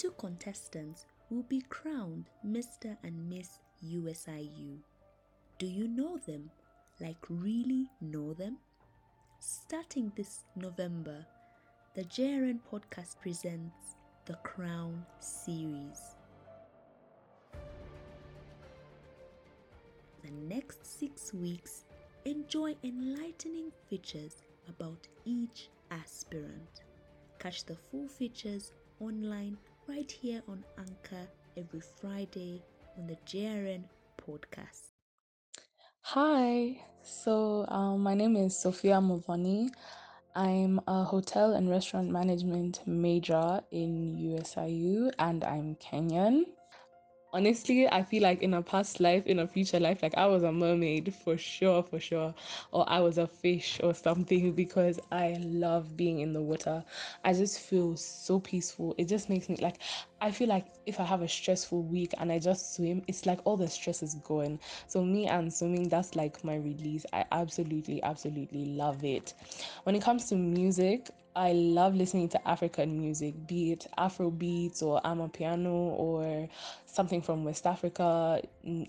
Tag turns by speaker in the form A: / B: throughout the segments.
A: two contestants will be crowned Mr. and Miss USIU. Do you know them? Like, really know them? Starting this November, the JRN podcast presents the Crown series. The next six weeks, enjoy enlightening features about each aspirant. Catch the full features online right here on Anchor every Friday on the JRN podcast.
B: Hi, so um, my name is Sophia Muthoni. I'm a hotel and restaurant management major in USIU and I'm Kenyan. Honestly, I feel like in a past life, in a future life, like I was a mermaid for sure, for sure, or I was a fish or something because I love being in the water. I just feel so peaceful. It just makes me like, I feel like if I have a stressful week and I just swim, it's like all the stress is gone. So, me and swimming, that's like my release. I absolutely, absolutely love it. When it comes to music, I love listening to African music, be it Afro beats or Amapiano or something from West Africa,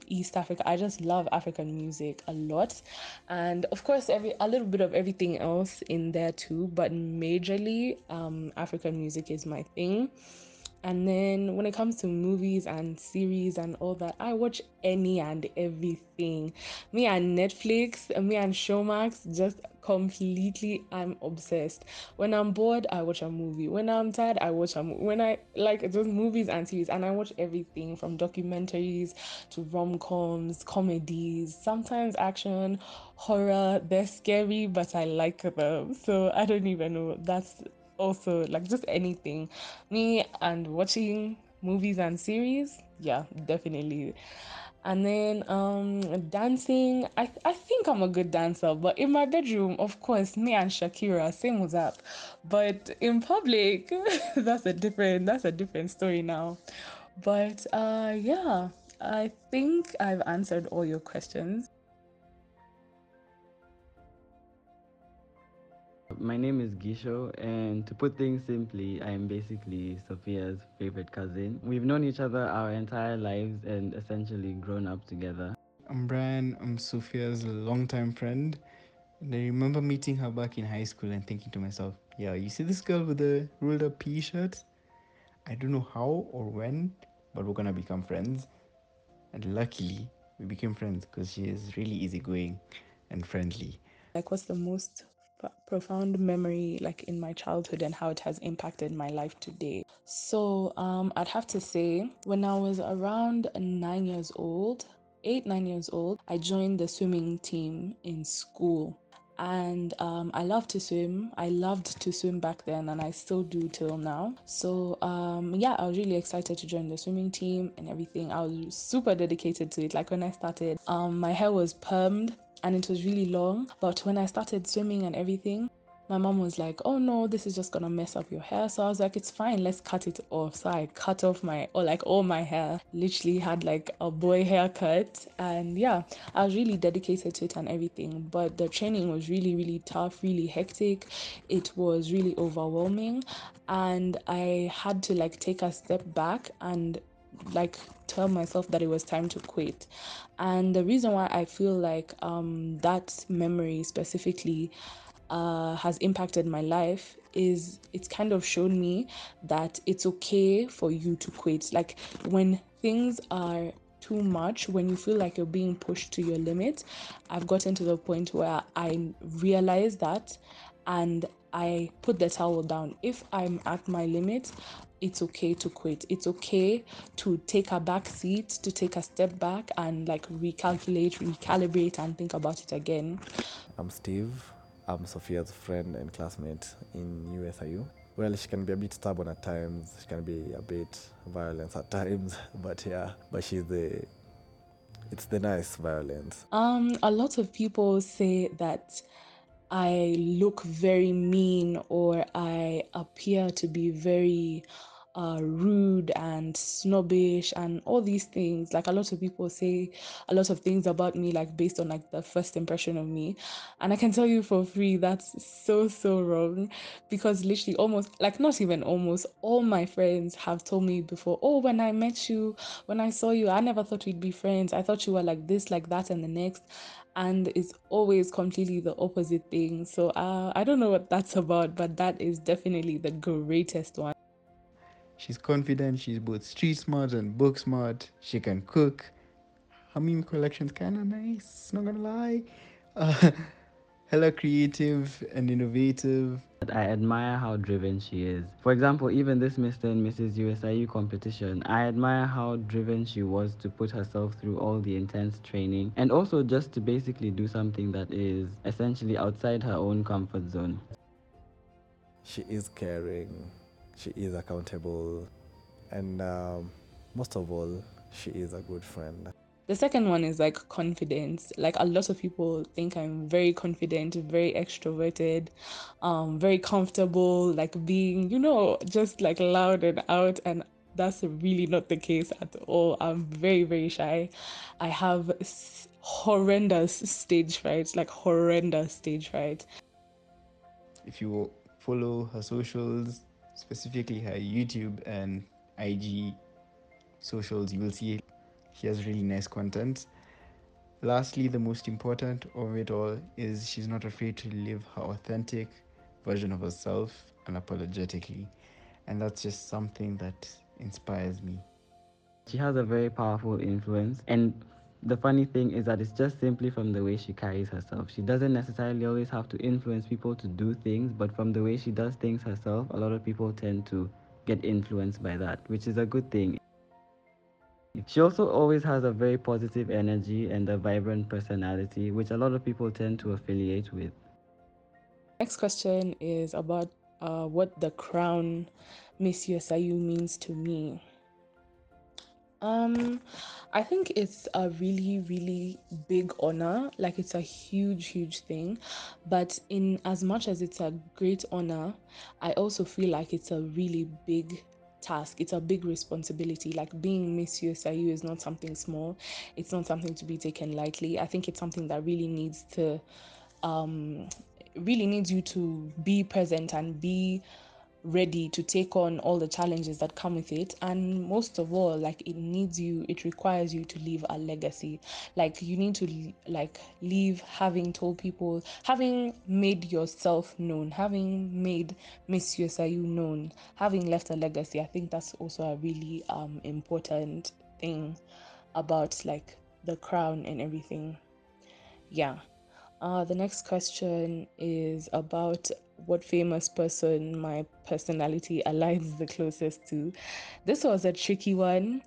B: East Africa. I just love African music a lot. And of course every a little bit of everything else in there too, but majorly um, African music is my thing. And then when it comes to movies and series and all that, I watch any and everything. Me and Netflix, me and Showmax, just completely, I'm obsessed. When I'm bored, I watch a movie. When I'm tired, I watch a movie. When I like just movies and series, and I watch everything from documentaries to rom coms, comedies, sometimes action, horror. They're scary, but I like them. So I don't even know. That's also like just anything. Me and watching movies and series, yeah, definitely. And then um dancing, I I think I'm a good dancer, but in my bedroom, of course, me and Shakira, same was up. But in public, that's a different that's a different story now. But uh yeah, I think I've answered all your questions.
C: My name is Gisho, and to put things simply, I am basically Sophia's favorite cousin. We've known each other our entire lives and essentially grown up together.
D: I'm Brian, I'm Sophia's longtime friend. And I remember meeting her back in high school and thinking to myself, yeah, you see this girl with the rolled up P shirt? I don't know how or when, but we're gonna become friends. And luckily, we became friends because she is really easygoing and friendly.
B: Like, what's the most profound memory like in my childhood and how it has impacted my life today. So um, I'd have to say when I was around nine years old, eight, nine years old, I joined the swimming team in school. And um, I love to swim. I loved to swim back then, and I still do till now. So, um, yeah, I was really excited to join the swimming team and everything. I was super dedicated to it. Like when I started, um, my hair was permed and it was really long. But when I started swimming and everything, my mom was like, "Oh no, this is just gonna mess up your hair." So I was like, "It's fine, let's cut it off." So I cut off my or like all my hair. Literally had like a boy haircut, and yeah, I was really dedicated to it and everything. But the training was really, really tough, really hectic. It was really overwhelming, and I had to like take a step back and like tell myself that it was time to quit. And the reason why I feel like um, that memory specifically uh, has impacted my life is it's kind of shown me that it's okay for you to quit. Like when things are too much, when you feel like you're being pushed to your limit, I've gotten to the point where I realize that and I put the towel down. If I'm at my limit, it's okay to quit. It's okay to take a back seat, to take a step back and like recalculate, recalibrate, and think about it again.
E: I'm Steve. I'm Sophia's friend and classmate in USIU. Well, she can be a bit stubborn at times. She can be a bit violent at times, but yeah, but she's the it's the nice violence.
B: Um, a lot of people say that I look very mean or I appear to be very uh, rude and snobbish and all these things. Like a lot of people say a lot of things about me, like based on like the first impression of me. And I can tell you for free, that's so, so wrong because literally almost, like not even almost, all my friends have told me before, oh, when I met you, when I saw you, I never thought we'd be friends. I thought you were like this, like that, and the next. And it's always completely the opposite thing. So uh, I don't know what that's about, but that is definitely the greatest one.
D: She's confident, she's both street smart and book smart. She can cook. Her meme collection's kind of nice, not gonna lie. Uh, hella creative and innovative.
C: I admire how driven she is. For example, even this Mr. and Mrs. USIU competition, I admire how driven she was to put herself through all the intense training and also just to basically do something that is essentially outside her own comfort zone.
E: She is caring, she is accountable, and um, most of all, she is a good friend.
B: The second one is like confidence. Like a lot of people think I'm very confident, very extroverted, um, very comfortable, like being, you know, just like loud and out. And that's really not the case at all. I'm very, very shy. I have horrendous stage fright, like horrendous stage fright.
D: If you follow her socials, specifically her YouTube and IG socials, you will see she has really nice content. Lastly, the most important of it all is she's not afraid to live her authentic version of herself unapologetically. And that's just something that inspires me.
C: She has a very powerful influence and the funny thing is that it's just simply from the way she carries herself. She doesn't necessarily always have to influence people to do things, but from the way she does things herself, a lot of people tend to get influenced by that, which is a good thing. She also always has a very positive energy and a vibrant personality, which a lot of people tend to affiliate with.
B: Next question is about uh, what the crown Miss USIU means to me. Um, I think it's a really, really big honor. Like it's a huge, huge thing. But in as much as it's a great honor, I also feel like it's a really big task. It's a big responsibility. Like being Miss USIU is not something small. It's not something to be taken lightly. I think it's something that really needs to um really needs you to be present and be ready to take on all the challenges that come with it. And most of all like it needs you it requires you to leave a legacy. Like you need to like leave having told people having made yourself known having made miss usiu known having left a legacy. I think that's also a really um important thing about like the crown and everything. Yeah. Uh, the next question is about what famous person my personality aligns the closest to. This was a tricky one.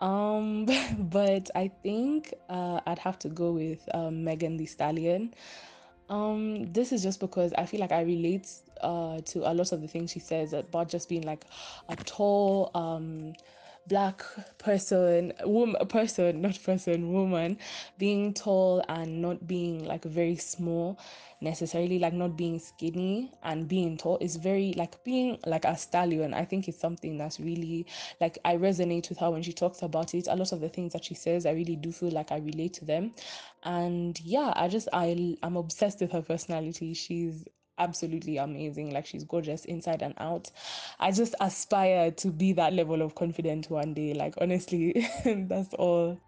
B: Um, but I think uh, I'd have to go with um, Megan Thee Stallion. Um, this is just because I feel like I relate uh, to a lot of the things she says about just being like a tall, um, black person woman person not person woman being tall and not being like very small necessarily like not being skinny and being tall is very like being like a stallion. I think it's something that's really like i resonate with her when she talks about it. A lot of the things that she says i really do feel like i relate to them. And yeah i just i i'm obsessed with her personality. She's absolutely amazing. Like she's gorgeous inside and out. I just aspire to be that level of confident one day. Like honestly, that's all.